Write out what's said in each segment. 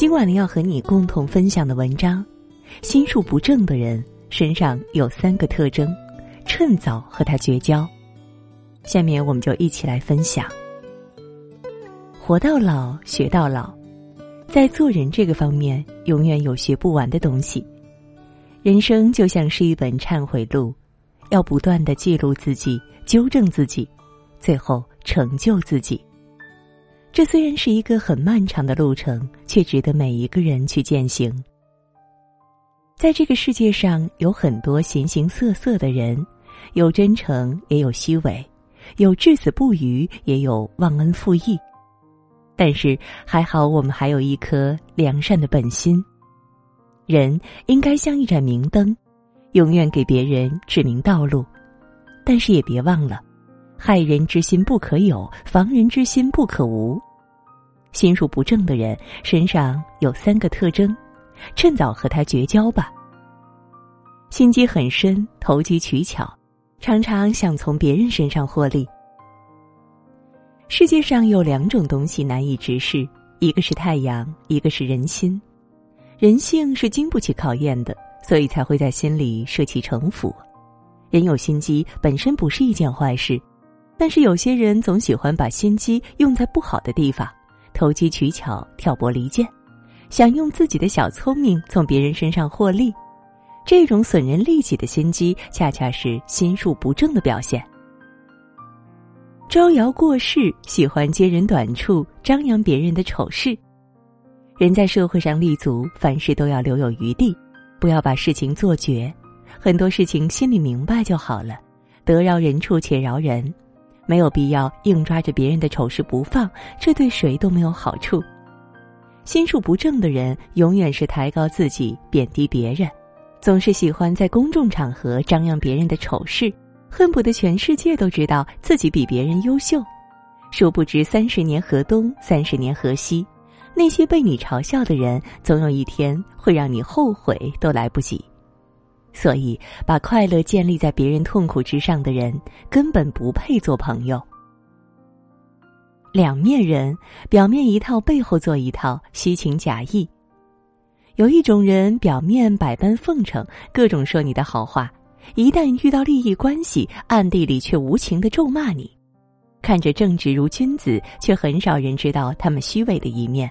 今晚呢，要和你共同分享的文章：心术不正的人身上有三个特征，趁早和他绝交。下面我们就一起来分享。活到老，学到老，在做人这个方面，永远有学不完的东西。人生就像是一本忏悔录，要不断的记录自己，纠正自己，最后成就自己。这虽然是一个很漫长的路程，却值得每一个人去践行。在这个世界上，有很多形形色色的人，有真诚，也有虚伪，有至死不渝，也有忘恩负义。但是还好，我们还有一颗良善的本心。人应该像一盏明灯，永远给别人指明道路。但是也别忘了。害人之心不可有，防人之心不可无。心术不正的人身上有三个特征，趁早和他绝交吧。心机很深，投机取巧，常常想从别人身上获利。世界上有两种东西难以直视，一个是太阳，一个是人心。人性是经不起考验的，所以才会在心里设起城府。人有心机本身不是一件坏事。但是有些人总喜欢把心机用在不好的地方，投机取巧、挑拨离间，想用自己的小聪明从别人身上获利，这种损人利己的心机，恰恰是心术不正的表现。招摇过市，喜欢揭人短处，张扬别人的丑事。人在社会上立足，凡事都要留有余地，不要把事情做绝，很多事情心里明白就好了，得饶人处且饶人。没有必要硬抓着别人的丑事不放，这对谁都没有好处。心术不正的人永远是抬高自己，贬低别人，总是喜欢在公众场合张扬别人的丑事，恨不得全世界都知道自己比别人优秀。殊不知三十年河东，三十年河西，那些被你嘲笑的人，总有一天会让你后悔都来不及。所以，把快乐建立在别人痛苦之上的人，根本不配做朋友。两面人，表面一套，背后做一套，虚情假意。有一种人，表面百般奉承，各种说你的好话，一旦遇到利益关系，暗地里却无情的咒骂你。看着正直如君子，却很少人知道他们虚伪的一面。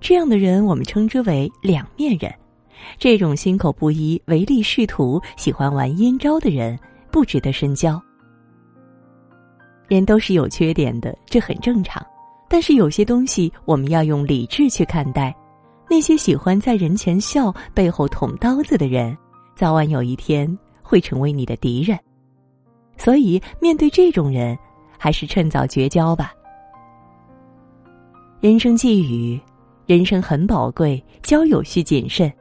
这样的人，我们称之为两面人。这种心口不一、唯利是图、喜欢玩阴招的人，不值得深交。人都是有缺点的，这很正常。但是有些东西，我们要用理智去看待。那些喜欢在人前笑、背后捅刀子的人，早晚有一天会成为你的敌人。所以，面对这种人，还是趁早绝交吧。人生寄语：人生很宝贵，交友需谨慎。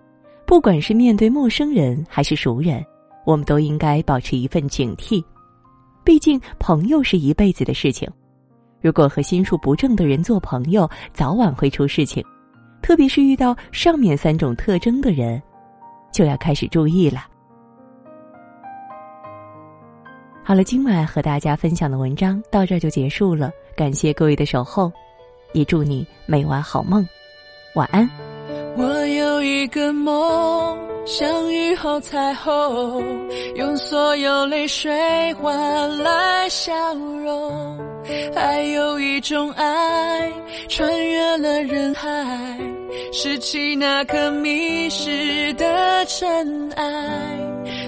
不管是面对陌生人还是熟人，我们都应该保持一份警惕。毕竟朋友是一辈子的事情，如果和心术不正的人做朋友，早晚会出事情。特别是遇到上面三种特征的人，就要开始注意了。好了，今晚和大家分享的文章到这就结束了，感谢各位的守候，也祝你每晚好梦，晚安。我有一个梦，像雨后彩虹，用所有泪水换来笑容。还有一种爱，穿越了人海，拾起那颗迷失的尘埃。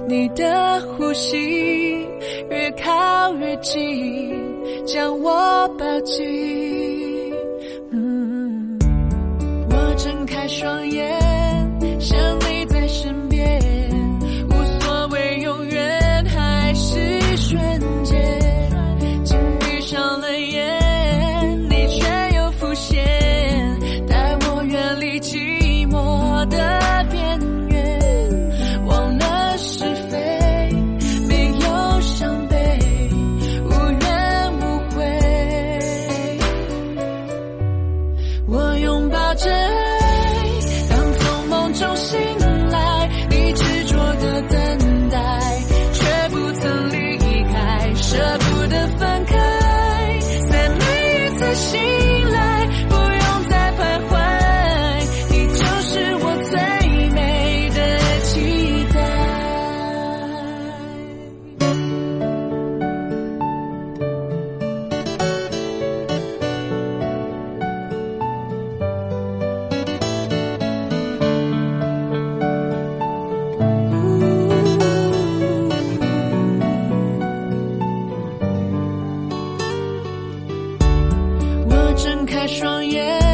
你的呼吸越靠越近，将我抱紧。双眼。开双眼，